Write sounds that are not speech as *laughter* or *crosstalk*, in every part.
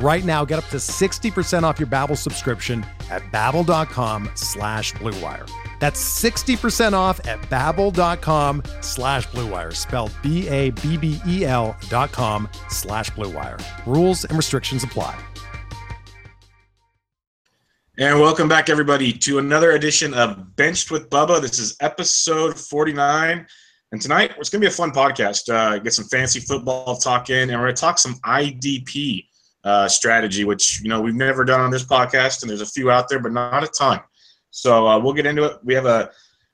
Right now, get up to 60% off your Babbel subscription at babbel.com slash bluewire. That's 60% off at babbel.com slash bluewire, spelled B-A-B-B-E-L dot com slash bluewire. Rules and restrictions apply. And welcome back, everybody, to another edition of Benched with Bubba. This is episode 49. And tonight, it's going to be a fun podcast. Uh, get some fancy football talk in, and we're going to talk some IDP uh, strategy, which you know we've never done on this podcast, and there's a few out there, but not a ton. So uh, we'll get into it. We have a,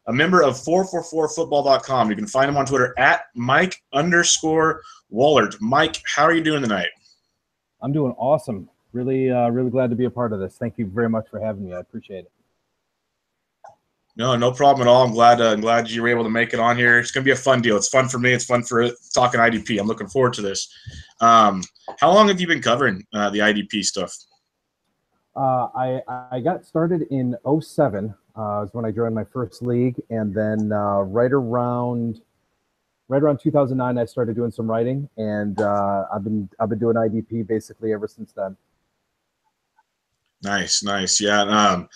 a member of 444football.com. You can find him on Twitter at Mike underscore Woellert. Mike, how are you doing tonight? I'm doing awesome. Really, uh, really glad to be a part of this. Thank you very much for having me. I appreciate it. No, no problem at all. I'm glad. Uh, I'm glad you were able to make it on here. It's going to be a fun deal. It's fun for me. It's fun for talking IDP. I'm looking forward to this. Um, how long have you been covering uh, the IDP stuff? Uh, I I got started in 07 uh, is when I joined my first league, and then uh, right around right around 2009, I started doing some writing, and uh, I've been I've been doing IDP basically ever since then. Nice, nice, yeah. Um,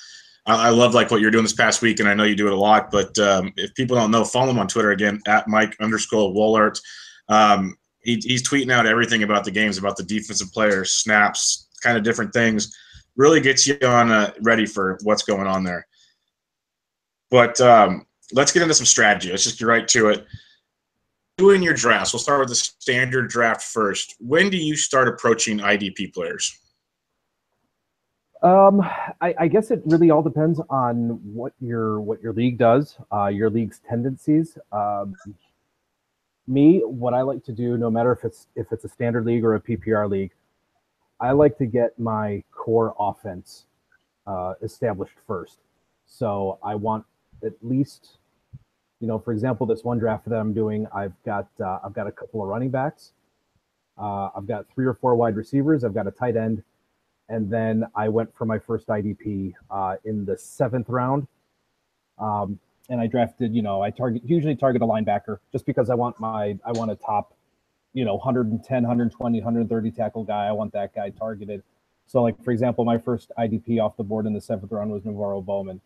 I, I, love like what you're doing this past week, and I know you do it a lot. But um, if people don't know, follow him on Twitter again at Mike underscore Woellert. Um, he, he's tweeting out everything about the games, about the defensive players, snaps, kind of different things. Really gets you on uh, ready for what's going on there. But um, let's get into some strategy. Let's just get right to it. Doing your drafts, we'll start with the standard draft first. When do you start approaching IDP players? Um, I, I, guess it really all depends on what your what your league does, uh, your league's tendencies. Um, me, what I like to do, no matter if it's if it's a standard league or a PPR league, I like to get my core offense uh, established first. So I want at least, you know, for example, this one draft that I'm doing, I've got uh, I've got a couple of running backs, uh, I've got three or four wide receivers, I've got a tight end, and then I went for my first IDP uh, in the seventh round. Um, and I drafted, you know, I target usually target a linebacker just because I want my I want a top, you know, 110, 120, 130 tackle guy. I want that guy targeted. So, like for example, my first IDP off the board in the seventh round was NaVorro Bowman.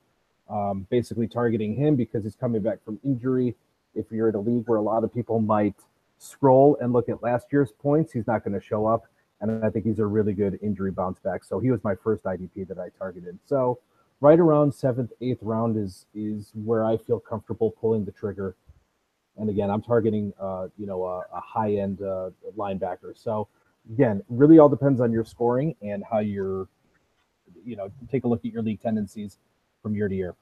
Um, basically targeting him because he's coming back from injury. If you're in a league where a lot of people might scroll and look at last year's points, he's not going to show up and I think he's a really good injury bounce back. So he was my first IDP that I targeted. So right around seventh, eighth round is is where I feel comfortable pulling the trigger. And again, I'm targeting uh, you know a, a high end uh, linebacker. So again, really all depends on your scoring and how you're you know take a look at your league tendencies from year to year.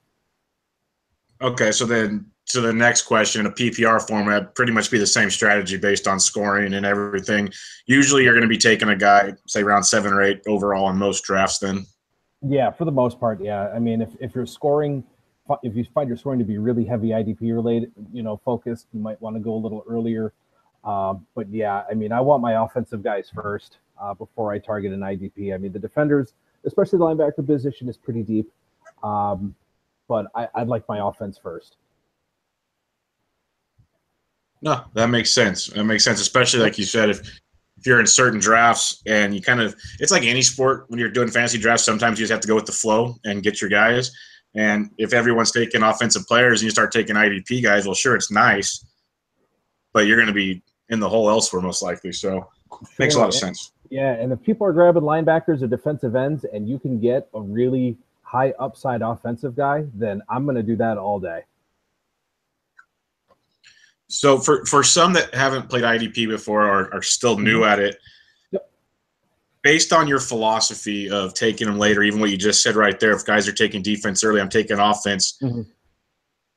Okay, so then to the next question, a PPR format pretty much be the same strategy based on scoring and everything. Usually, you're going to be taking a guy, say around seven or eight overall in most drafts. Then, yeah, for the most part, yeah. I mean, if if you're scoring, if you find your scoring to be really heavy IDP related, you know, focused, you might want to go a little earlier. Um, but yeah, I mean, I want my offensive guys first uh, before I target an IDP. I mean, the defenders, especially the linebacker position, is pretty deep. Um, but I, I'd like my offense first. No, that makes sense. That makes sense, especially like you said, if if you're in certain drafts and you kind of it's like any sport when you're doing fantasy drafts, sometimes you just have to go with the flow and get your guys. And if everyone's taking offensive players and you start taking IDP guys, well, sure, it's nice, but you're going to be in the hole elsewhere most likely. So sure, makes a lot of sense. Yeah, and if people are grabbing linebackers or defensive ends, and you can get a really high upside offensive guy, then I'm going to do that all day. So for for some that haven't played IDP before or are still new mm-hmm. at it, yep. based on your philosophy of taking them later, even what you just said right there, if guys are taking defense early, I'm taking offense. Mm-hmm.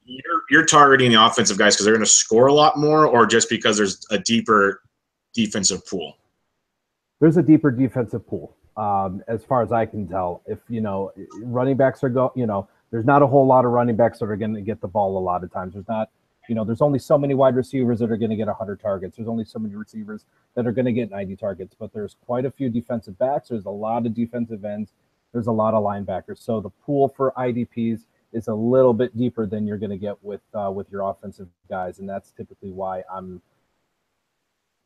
You're you're targeting the offensive guys because they're going to score a lot more, or just because there's a deeper defensive pool. There's a deeper defensive pool, um, as far as I can tell. If you know, running backs are go, you know, there's not a whole lot of running backs that are going to get the ball a lot of times. There's not, you know, there's only so many wide receivers that are going to get 100 targets. There's only so many receivers that are going to get 90 targets. But there's quite a few defensive backs. There's a lot of defensive ends. There's a lot of linebackers. So the pool for IDPs is a little bit deeper than you're going to get with uh, with your offensive guys, and that's typically why I'm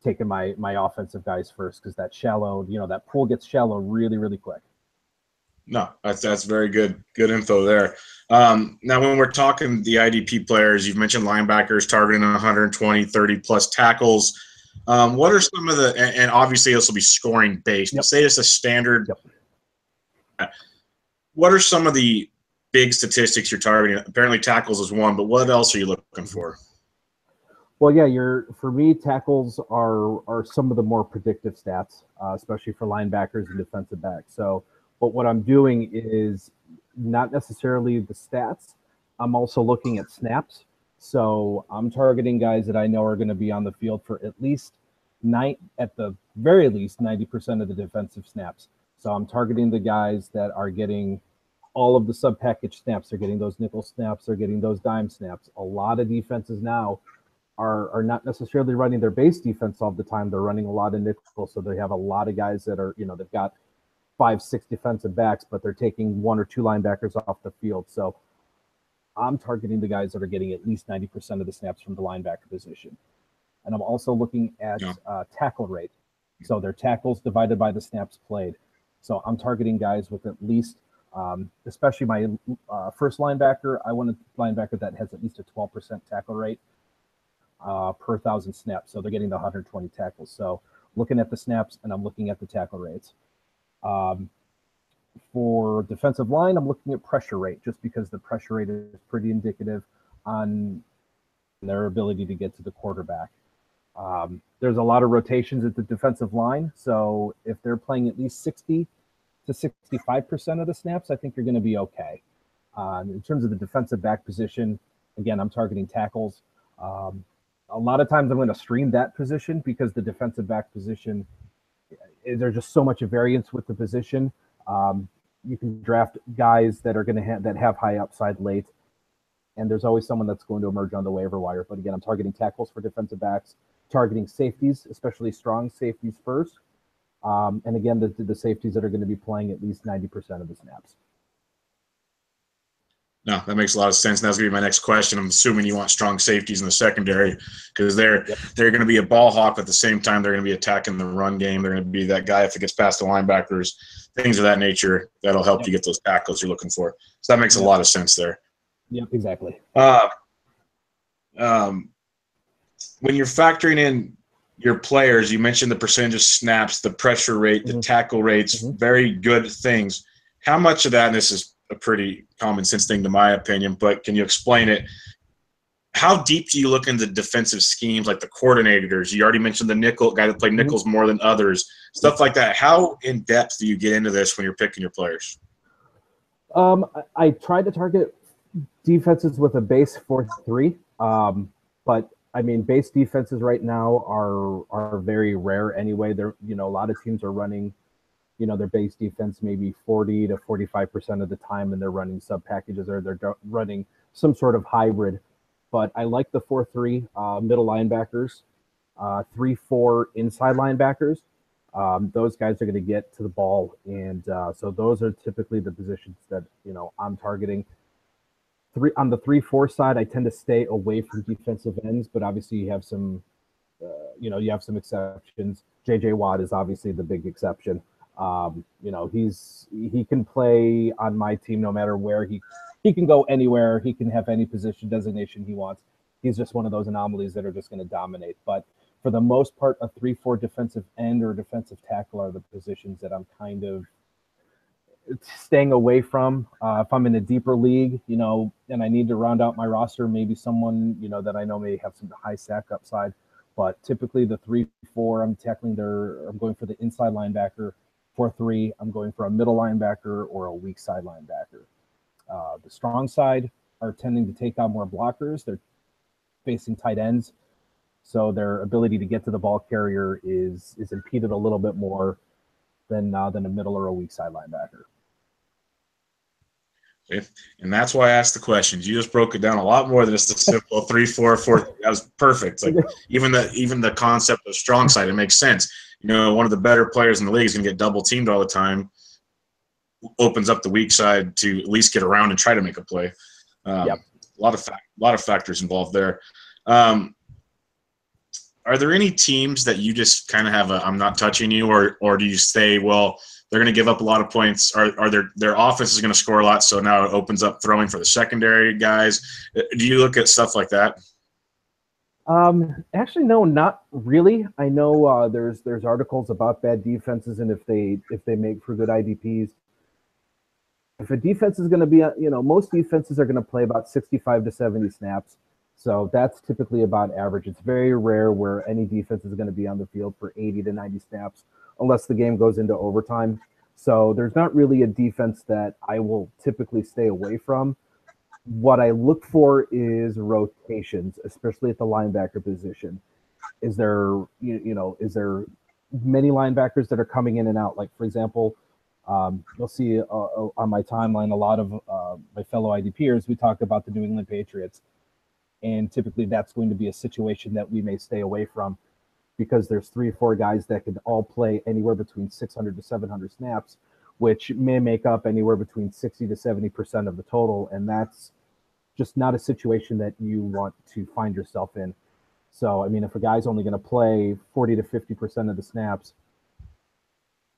taking my my offensive guys first because that shallow, you know, that pool gets shallow really really quick. No, that's that's very good good info there. Um, now, when we're talking the IDP players, you've mentioned linebackers targeting 120, 30 plus tackles. Um, what are some of the and, and, obviously this will be scoring based. Yep. Say it's a standard. Yep. What are some of the big statistics you're targeting? Apparently, tackles is one, but what else are you looking for? Well, yeah, you're for me tackles are are some of the more predictive stats, uh, especially for linebackers and defensive backs. So but what I'm doing is not necessarily the stats. I'm also looking at snaps. So I'm targeting guys that I know are going to be on the field for at least nine, at the very least, 90% of the defensive snaps. So I'm targeting the guys that are getting all of the sub package snaps. They're getting those nickel snaps. They're getting those dime snaps. A lot of defenses now are, are not necessarily running their base defense all the time. They're running a lot of nickel. So they have a lot of guys that are, you know, they've got – five, six defensive backs, but they're taking one or two linebackers off the field. So I'm targeting the guys that are getting at least 90% of the snaps from the linebacker position. And I'm also looking at yeah. uh, tackle rate. So their tackles divided by the snaps played. So I'm targeting guys with at least, um, especially my uh, first linebacker, I want a linebacker that has at least a 12% tackle rate uh, per thousand snaps. So they're getting the 120 tackles. So looking at the snaps and I'm looking at the tackle rates. Um, for defensive line, I'm looking at pressure rate just because the pressure rate is pretty indicative on their ability to get to the quarterback. Um, there's a lot of rotations at the defensive line. So if they're playing at least 60 to 65% of the snaps, I think you're going to be okay. Uh, in terms of the defensive back position, again, I'm targeting tackles. Um, a lot of times I'm going to stream that position because the defensive back position there's just so much variance with the position. Um, you can draft guys that are going to have that have high upside late, and there's always someone that's going to emerge on the waiver wire. But again, I'm targeting tackles for defensive backs, targeting safeties, especially strong safeties first, um, and again, the, the safeties that are going to be playing at least 90% of the snaps. No, that makes a lot of sense. And that's gonna be my next question. I'm assuming you want strong safeties in the secondary because they're yep. they're gonna be a ball hawk, but at the same time they're gonna be attacking the run game. They're gonna be that guy if it gets past the linebackers, things of that nature that'll help yep. you get those tackles you're looking for. So that makes a lot of sense there. Yep, exactly. Uh, um, when you're factoring in your players, you mentioned the percentage of snaps, the pressure rate, the mm-hmm. tackle rates, mm-hmm. very good things. How much of that, and this is a pretty common sense thing to my opinion, but can you explain it? How deep do you look into defensive schemes like the coordinators? You already mentioned the nickel guy that played mm-hmm. nickels more than others, stuff like that. How in depth do you get into this when you're picking your players? Um, I, I tried to target defenses with a base four three, um, but I mean base defenses right now are are very rare anyway. They're you know a lot of teams are running you know their base defense maybe 40 to 45 percent of the time and they're running sub packages or they're running some sort of hybrid. But i like the 4-3 uh, middle linebackers uh, 3-4 inside linebackers. Um, those guys are going to get to the ball and uh, so those are typically the positions that you know i'm targeting. Three on the 3-4 side i tend to stay away from defensive ends but obviously you have some uh, you know you have some exceptions. Jj watt is obviously the big exception um, you know, he's he can play on my team no matter where he he can go anywhere. He can have any position designation he wants. He's just one of those anomalies that are just going to dominate. But for the most part, a three-four defensive end or defensive tackle are the positions that I'm kind of staying away from. Uh, if I'm in a deeper league, you know, and I need to round out my roster, maybe someone you know that I know may have some high sack upside. But typically, the three four, I'm tackling their. I'm going for the inside linebacker. Four three, I'm going for a middle linebacker or a weak side linebacker. Uh, the strong side are tending to take on more blockers. They're facing tight ends, so their ability to get to the ball carrier is is impeded a little bit more than uh, than a middle or a weak side linebacker. If, and that's why I asked the questions. You just broke it down a lot more than just a simple three, four, four. That was perfect. Like *laughs* even the even the concept of strong side, it makes sense. You know, one of the better players in the league is going to get double teamed all the time. Opens up the weak side to at least get around and try to make a play. Um, yep. A lot of fa- a lot of factors involved there. Um, are there any teams that you just kind of have a I'm not touching you, or or do you say, well, they're going to give up a lot of points. Are, are their their offense is going to score a lot, so now it opens up throwing for the secondary guys. Do you look at stuff like that? Um, actually, no, not really. I know uh, there's there's articles about bad defenses and if they if they make for good IDPs. If a defense is going to be, you know, most defenses are going to play about 65 to 70 snaps. So that's typically about average. It's very rare where any defense is going to be on the field for 80 to 90 snaps unless the game goes into overtime. So there's not really a defense that I will typically stay away from. What I look for is rotations, especially at the linebacker position. Is there, you, you know, is there many linebackers that are coming in and out? Like, for example, um, you'll see uh, uh on my timeline a lot of uh, my fellow IDPers. We talk about the New England Patriots, and typically that's going to be a situation that we may stay away from because there's three or four guys that could all play anywhere between 600 to 700 snaps, which may make up anywhere between 60 to 70 percent of the total, and that's just not a situation that you want to find yourself in. So, I mean, if a guy's only going to play 40 to 50 percent of the snaps,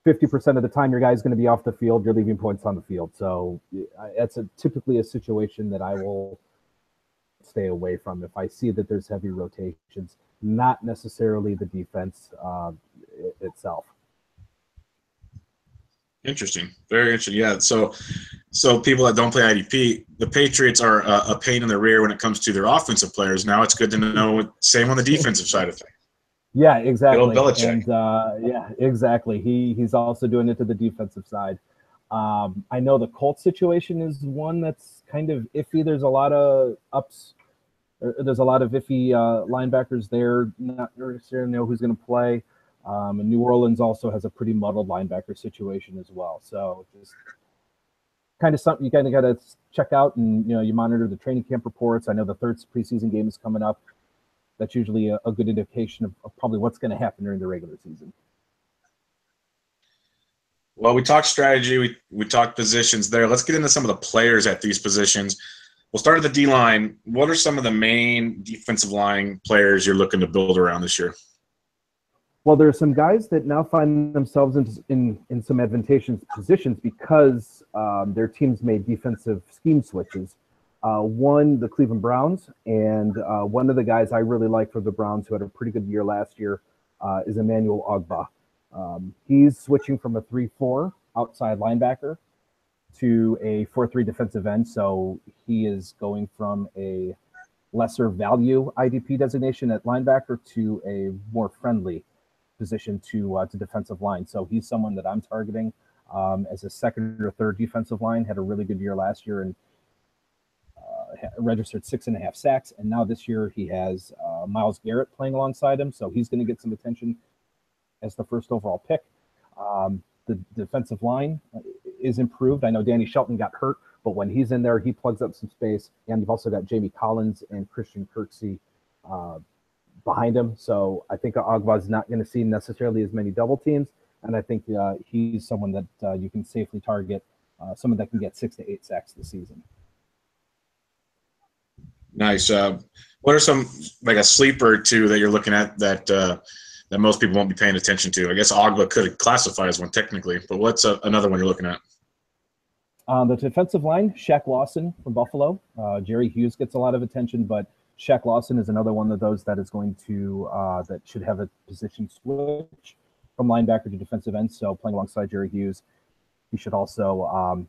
50 percent of the time your guy's going to be off the field, you're leaving points on the field. So, that's a typically a situation that I will stay away from if I see that there's heavy rotations not necessarily the defense uh, itself. Interesting, very interesting. Yeah, so so people that don't play IDP, the Patriots are a, a, pain in the rear when it comes to their offensive players. Now it's good to know. Same on the defensive side of things. Yeah, exactly. And uh, yeah, exactly. He he's also doing it to the defensive side. Um, I know the Colts situation is one that's kind of iffy. There's a lot of ups there's a lot of iffy uh, linebackers there. Not necessarily know who's going to play. Um, and New Orleans also has a pretty muddled linebacker situation as well. So just kind of something you kind of got to check out, and you know you monitor the training camp reports. I know the third preseason game is coming up. That's usually a, a good indication of, of probably what's going to happen during the regular season. Well, we talked strategy, we we talked positions there. Let's get into some of the players at these positions. We'll start at the D line. What are some of the main defensive line players you're looking to build around this year? Well, there are some guys that now find themselves in in, in some advantageous positions because um, their teams made defensive scheme switches. Uh, one, the Cleveland Browns, and uh, one of the guys I really like for the Browns, who had a pretty good year last year, uh, is Emmanuel Ogbah. Um, he's switching from a 3 4 outside linebacker to a 4-3 defensive end. So he is going from a lesser value IDP designation at linebacker to a more friendly position to uh, to defensive line. So he's someone that I'm targeting um, as a second or third defensive line. Had a really good year last year and uh, registered six and a half sacks. And now this year he has uh, Myles Garrett playing alongside him, so he's going to get some attention as the first overall pick. Um, the defensive line is improved. I know Danny Shelton got hurt, but when he's in there, he plugs up some space. And you've also got Jamie Collins and Christian Kirksey uh, behind him. So I think Ogbah is not going to see necessarily as many double teams. And I think uh, he's someone that uh, you can safely target, uh, someone that can get six to eight sacks this season. Nice. Uh, what are some, like a sleeper too, that you're looking at that uh, that most people won't be paying attention to. I guess Ogbah could classify as one technically, but what's a, another one you're looking at? On the defensive line, Shaq Lawson from Buffalo. Uh, Jerry Hughes gets a lot of attention, but Shaq Lawson is another one of those that is going to uh, that should have a position switch from linebacker to defensive end. So playing alongside Jerry Hughes, he should also um,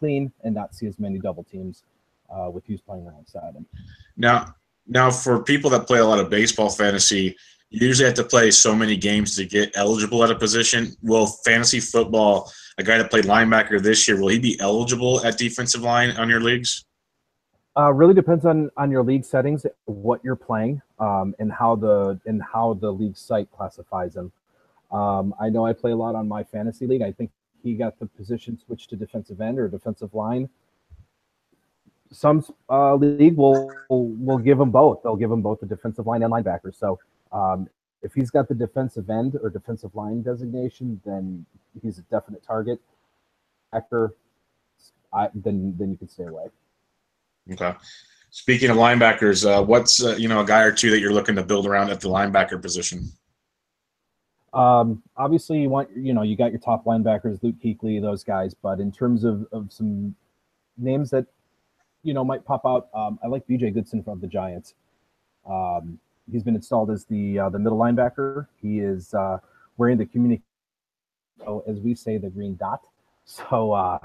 clean and not see as many double teams uh, with Hughes playing alongside him. Now, now for people that play a lot of baseball fantasy, you usually have to play so many games to get eligible at a position. Will fantasy football, a guy that played linebacker this year, will he be eligible at defensive line on your leagues? Uh, really depends on on your league settings, what you're playing, um, and how the and how the league site classifies him. Um, I know I play a lot on my fantasy league. I think he got the position switched to defensive end or defensive line. Some uh, league will will give him both. They'll give him both the defensive line and linebacker. So um, if he's got the defensive end or defensive line designation, then he's a definite target. Actor, I, then then you can stay away. Okay. Speaking of linebackers, uh, what's uh, you know a guy or two that you're looking to build around at the linebacker position? Um, obviously, you want you know you got your top linebackers, Luke Kuechly, those guys. But in terms of, of some names that you know might pop out, um, I like B.J. Goodson from the Giants. Um, he's been installed as the uh, the middle linebacker. He is uh, wearing the community, as we say, the green dot. So uh,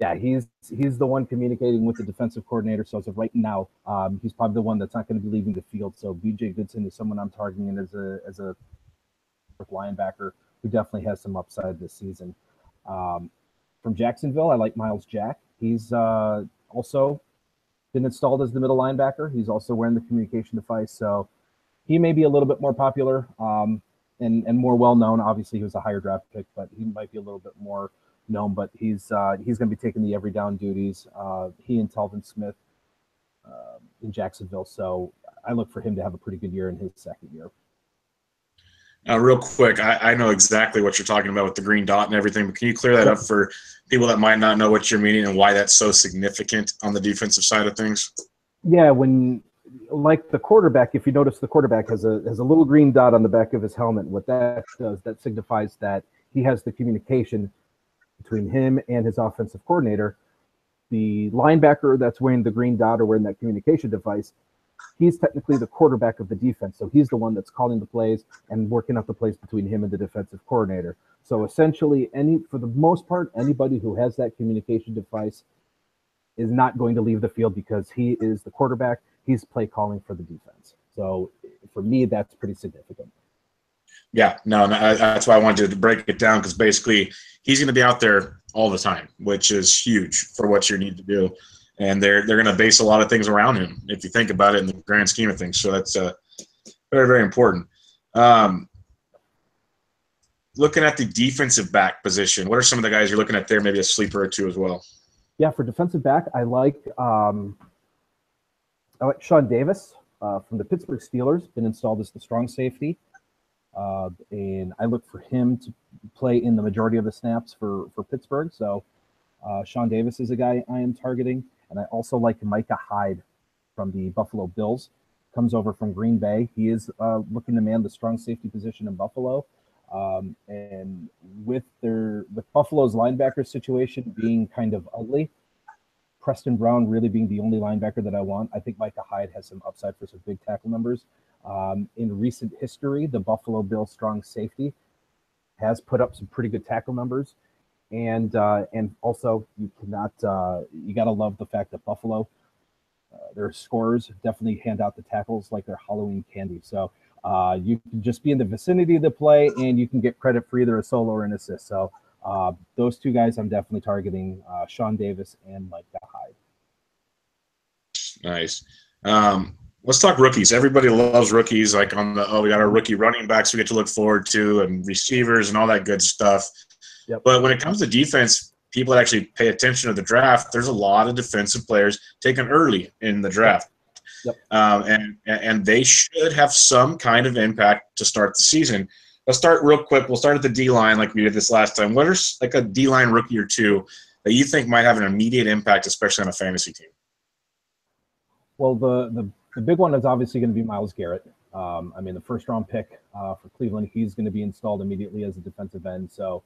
yeah, he's he's the one communicating with the defensive coordinator. So as of right now, um, he's probably the one that's not going to be leaving the field. So B.J. Goodson is someone I'm targeting as a as a linebacker who definitely has some upside this season. Um, from Jacksonville, I like Myles Jack. He's uh, also been installed as the middle linebacker. He's also wearing the communication device, so he may be a little bit more popular um, and and more well known. Obviously, he was a higher draft pick, but he might be a little bit more known, but he's uh, he's going to be taking the every down duties. Uh, he and Telvin Smith uh, in Jacksonville, so I look for him to have a pretty good year in his second year. Uh, real quick, I, I, know exactly what you're talking about with the green dot and everything, but can you clear that up for people that might not know what you're meaning and why that's so significant on the defensive side of things? Yeah, when like the quarterback, if you notice, the quarterback has a has a little green dot on the back of his helmet. What that does, that signifies that he has the communication between him and his offensive coordinator. The linebacker that's wearing the green dot or wearing that communication device, he's technically the quarterback of the defense. So he's the one that's calling the plays and working out the plays between him and the defensive coordinator. So essentially, any for the most part, anybody who has that communication device is not going to leave the field because he is the quarterback. He's play calling for the defense. So for me, that's pretty significant. Yeah, no, no that's why I wanted to break it down because basically he's going to be out there all the time, which is huge for what you need to do. And they're they're going to base a lot of things around him if you think about it in the grand scheme of things. So that's uh, very very important. Um, looking at the defensive back position, what are some of the guys you're looking at there? Maybe a sleeper or two as well. Yeah, for defensive back, I like um, I like Sean Davis uh, from the Pittsburgh Steelers. Been installed as the strong safety. Uh, and I look for him to play in the majority of the snaps for for Pittsburgh. So uh, Sean Davis is a guy I am targeting, and I also like Micah Hyde from the Buffalo Bills. Comes over from Green Bay. He is uh, looking to man the strong safety position in Buffalo. Um, and with their with Buffalo's linebacker situation being kind of ugly, Preston Brown really being the only linebacker that I want, I think Micah Hyde has some upside for some big tackle numbers. Um, in recent history, the Buffalo Bill strong safety has put up some pretty good tackle numbers, and uh, and also you cannot uh, you got to love the fact that Buffalo uh, their scorers definitely hand out the tackles like they're Halloween candy. So uh, you can just be in the vicinity of the play, and you can get credit for either a solo or an assist. So uh, those two guys, I'm definitely targeting uh, Sean Davis and Mike Hyde. Nice. Um, let's talk rookies. Everybody loves rookies. Like on the oh, we got our rookie running backs we get to look forward to, and receivers and all that good stuff. Yep. But when it comes to defense, people that actually pay attention to the draft, there's a lot of defensive players taken early in the draft. Yep. Um, and and they should have some kind of impact to start the season. Let's start real quick. We'll start at the D line like we did this last time. What are like a D line rookie or two that you think might have an immediate impact, especially on a fantasy team? Well, the the the big one is obviously going to be Myles Garrett. Um, I mean, the first round pick uh, for Cleveland, he's going to be installed immediately as a defensive end. So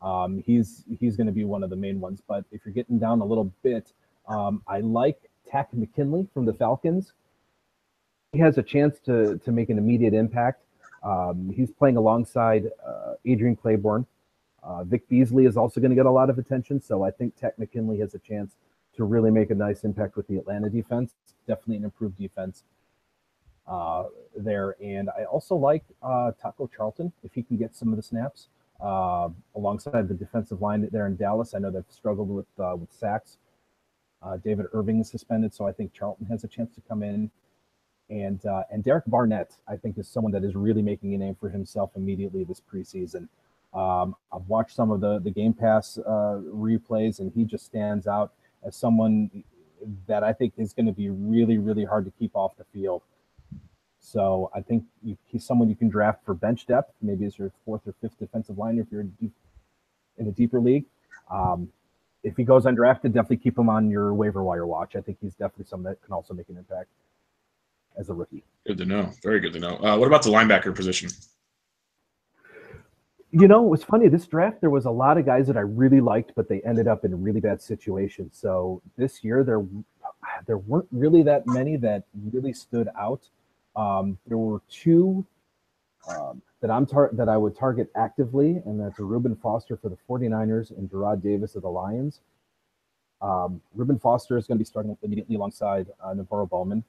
um, he's he's going to be one of the main ones. But if you're getting down a little bit, um, I like Takk McKinley from the Falcons. He has a chance to to make an immediate impact. Um, he's playing alongside uh, Adrian Clayborn. Uh, Vic Beasley is also going to get a lot of attention, so I think Takk McKinley has a chance to really make a nice impact with the Atlanta defense. Definitely an improved defense uh, there. And I also like uh, Taco Charlton if he can get some of the snaps uh, alongside the defensive line there in Dallas. I know they've struggled with uh, with sacks. Uh, David Irving is suspended, so I think Charlton has a chance to come in. And uh, and Derek Barnett, I think, is someone that is really making a name for himself immediately this preseason. Um, I've watched some of the the Game Pass replays, and he just stands out as someone that I think is going to be really, really hard to keep off the field. So I think you, he's someone you can draft for bench depth, maybe as your fourth or fifth defensive liner if you're deep, in a deeper league. Um, if he goes undrafted, definitely keep him on your waiver wire watch. I think he's definitely someone that can also make an impact as a rookie. Good to know. Very good to know. Uh, what about the linebacker position? You know, it was funny. This draft, there was a lot of guys that I really liked, but they ended up in really bad situations. So this year, there there weren't really that many that really stood out. Um, there were two um, that I'm tar- that I would target actively, and that's Reuben Foster for the 49ers and Jarrad Davis of the Lions. Um, Reuben Foster is going to be starting immediately alongside uh, NaVorro Bowman.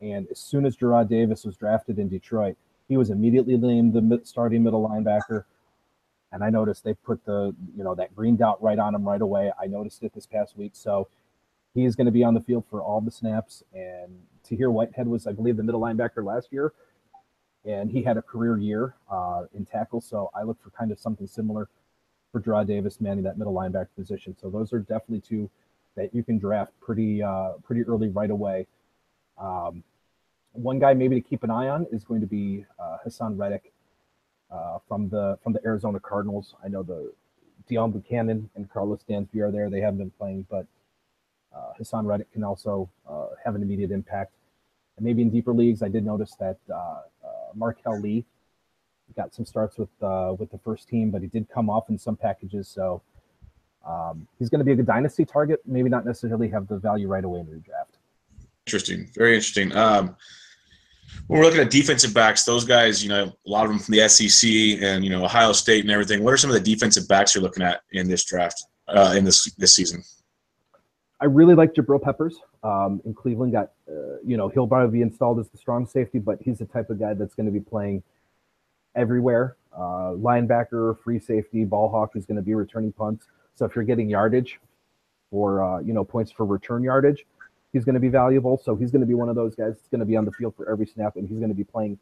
And as soon as Jarrad Davis was drafted in Detroit, he was immediately named the starting middle linebacker. And I noticed they put the, you know, that green dot right on him right away. I noticed it this past week. So he's going to be on the field for all the snaps. And Tahir Whitehead was, I believe, the middle linebacker last year, and he had a career year uh, in tackle. So I look for kind of something similar for Jarrad Davis manning that middle linebacker position. So those are definitely two that you can draft pretty uh, pretty early right away. Um, one guy maybe to keep an eye on is going to be uh, Haason Reddick uh, from the from the Arizona Cardinals. I know the Deone Bucannon and Carlos Dansby are there. They haven't been playing, but uh, Haason Reddick can also uh, have an immediate impact. And maybe in deeper leagues, I did notice that uh, uh Marquel Lee got some starts with uh, with the first team, but he did come off in some packages. So um, he's going to be a good dynasty target. Maybe not necessarily have the value right away in the draft. Interesting, very interesting. Um, when we're looking at defensive backs, those guys, you know, a lot of them from the SEC and you know Ohio State and everything. What are some of the defensive backs you're looking at in this draft uh, in this this season? I really like Jabril Peppers um, in Cleveland. Got uh, you know he'll probably be installed as the strong safety, but he's the type of guy that's going to be playing everywhere. Uh, linebacker, free safety, ball hawk is going to be returning punts. So if you're getting yardage or uh, you know points for return yardage, he's going to be valuable. So he's going to be one of those guys that's going to be on the field for every snap, and he's going to be playing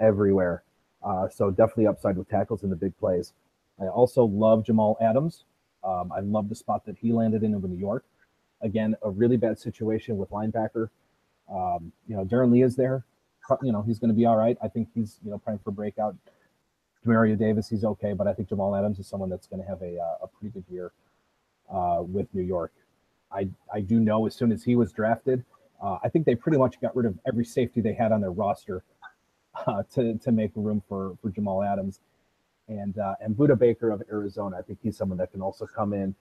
everywhere. Uh, so definitely upside with tackles in the big plays. I also love Jamal Adams. Um, I love the spot that he landed in over New York. Again, a really bad situation with linebacker. Um, you know, Darron Lee is there. You know, he's going to be all right. I think he's, you know, prime for breakout. Demario Davis, he's okay, but I think Jamal Adams is someone that's going to have a, uh, a pretty good year uh, with New York. I, I do know as soon as he was drafted, uh, I think they pretty much got rid of every safety they had on their roster uh, to, to make room for, for Jamal Adams. And, uh, and Budda Baker of Arizona, I think he's someone that can also come in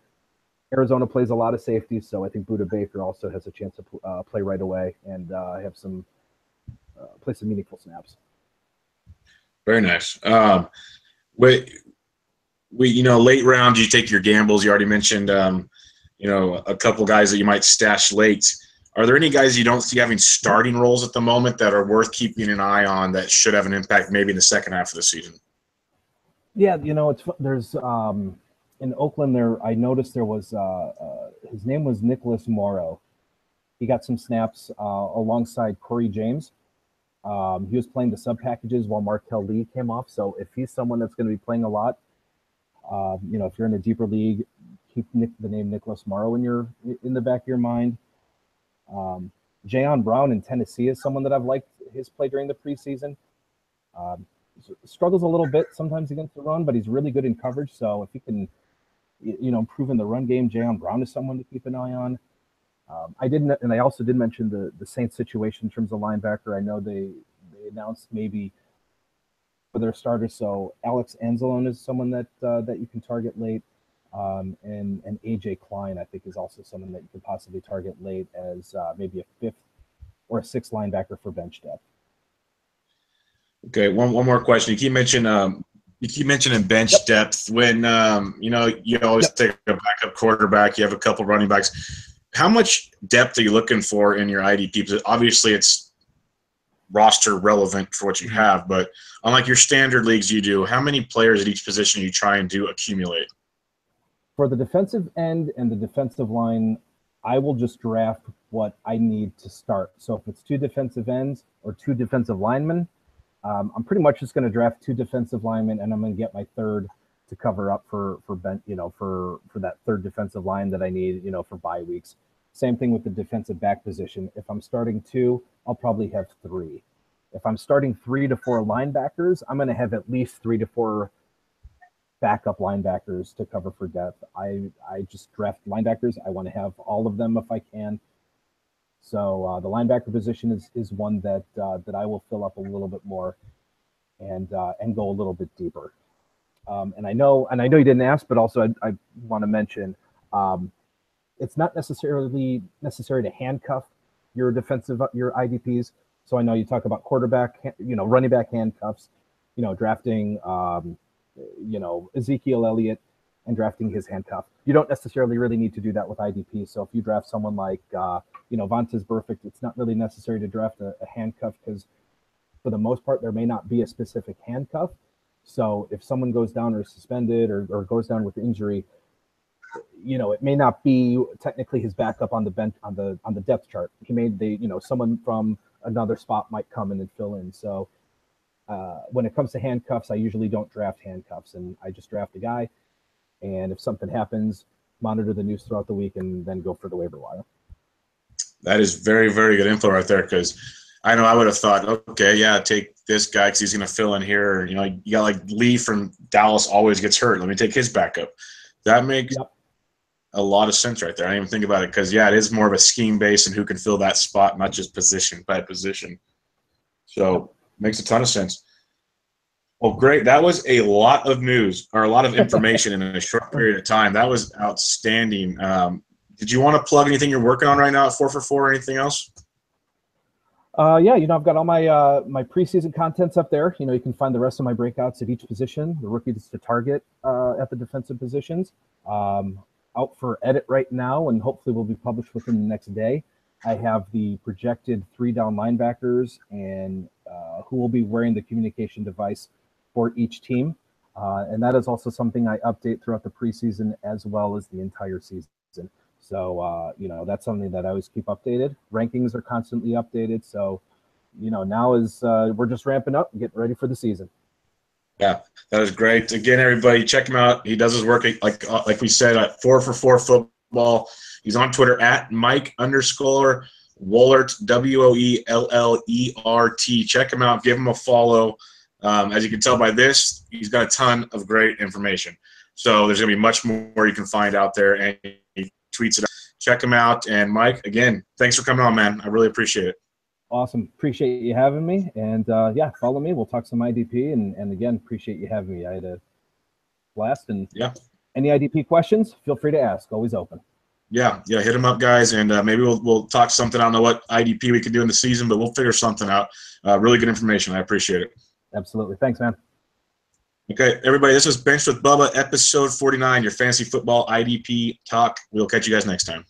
Arizona plays a lot of safety, so I think Budda Baker also has a chance to uh, play right away and uh, have some uh, play some meaningful snaps. Very nice. Um, we, we, you know, late rounds you take your gambles. You already mentioned, um, you know, a couple guys that you might stash late. Are there any guys you don't see having starting roles at the moment that are worth keeping an eye on that should have an impact maybe in the second half of the season? Yeah, you know, it's there's um, in Oakland, there I noticed there was uh, uh, his name was Nicholas Morrow. He got some snaps uh, alongside Cory James. Um, he was playing the sub packages while Marquel Lee came off. So if he's someone that's going to be playing a lot, um, you know, if you're in a deeper league, keep Nick, the name Nicholas Morrow in your in the back of your mind. Um, Jayon Brown in Tennessee is someone that I've liked his play during the preseason. Um, struggles a little bit sometimes against the run, but he's really good in coverage. So if he can you know, improving the run game. Jayon Brown is someone to keep an eye on. Um, I didn't, and I also did mention the the Saints situation in terms of linebacker. I know they they announced maybe for their starters. So Alex Anzalone is someone that uh, that you can target late, um, and and AJ Klein I think is also someone that you could possibly target late as uh, maybe a fifth or a sixth linebacker for bench depth. Okay, one one more question. You keep mentioning um, You keep mentioning bench yep. depth when um, you know you always yep. take a backup quarterback. You have a couple running backs. How much depth are you looking for in your IDP? Because obviously, it's roster relevant for what you mm-hmm. have, but unlike your standard leagues, you do. How many players at each position you try and do accumulate? For the defensive end and the defensive line, I will just draft what I need to start. So if it's two defensive ends or two defensive linemen, um, I'm pretty much just going to draft two defensive linemen, and I'm going to get my third to cover up for for Ben, you know, for for that third defensive line that I need, you know, for bye weeks. Same thing with the defensive back position. If I'm starting two, I'll probably have three. If I'm starting three to four linebackers, I'm going to have at least three to four backup linebackers to cover for depth. I I just draft linebackers. I want to have all of them if I can. So uh, the linebacker position is is one that uh, that I will fill up a little bit more, and uh, and go a little bit deeper. Um, and I know and I know you didn't ask, but also I, I want to mention um, it's not necessarily necessary to handcuff your defensive your IDPs. So I know you talk about quarterback, you know, running back handcuffs, you know, drafting, um, you know, Ezekiel Elliott and drafting his handcuff. You don't necessarily really need to do that with IDP. So if you draft someone like, uh, you know, Vontaze Burfict, it's not really necessary to draft a, a handcuff because for the most part, there may not be a specific handcuff. So if someone goes down or suspended or, or goes down with injury, you know, it may not be technically his backup on the bench on the on the depth chart. He may they, you know, someone from another spot might come in and fill in. So uh, when it comes to handcuffs, I usually don't draft handcuffs, and I just draft a guy. And if something happens, monitor the news throughout the week, and then go for the waiver wire. That is very very good info right there because I know I would have thought, okay, yeah, take this guy because he's going to fill in here. You know, you got like Lee from Dallas always gets hurt. Let me take his backup. That makes yep a lot of sense right there. I didn't even think about it because yeah, it is more of a scheme base and who can fill that spot, not just position by position. So makes a ton of sense. Well, great. That was a lot of news or a lot of information in a short *laughs* period of time. That was outstanding. Um, did you want to plug anything you're working on right now at four for four or anything else? Uh, yeah, you know, I've got all my uh, my preseason contents up there. You know, you can find the rest of my breakouts at each position, the rookies to target uh, at the defensive positions. Um, out for edit right now and hopefully will be published within the next day. I have the projected three down linebackers and uh, who will be wearing the communication device for each team. Uh, and that is also something I update throughout the preseason as well as the entire season. So, uh, you know, that's something that I always keep updated. Rankings are constantly updated. So, you know, now is uh, we're just ramping up and getting ready for the season. Yeah, that is great. Again, everybody, check him out. He does his work like like we said at four for four football. He's on Twitter at Mike underscore Woellert W O E L L E R T. Check him out. Give him a follow. Um, as you can tell by this, he's got a ton of great information. So there's gonna be much more you can find out there, and he tweets it. Out. Check him out. And Mike, again, thanks for coming on, man. I really appreciate it. Awesome. Appreciate you having me. And uh, yeah, follow me. We'll talk some IDP. And, and again, appreciate you having me. I had a blast. And yeah, any IDP questions, feel free to ask. Always open. Yeah, yeah, hit them up, guys, and uh, maybe we'll we'll talk something. I don't know what IDP we can do in the season, but we'll figure something out. Uh, really good information. I appreciate it. Absolutely. Thanks, man. Okay, everybody, this is Benched with Bubba, episode 49, your fantasy football IDP talk. We'll catch you guys next time.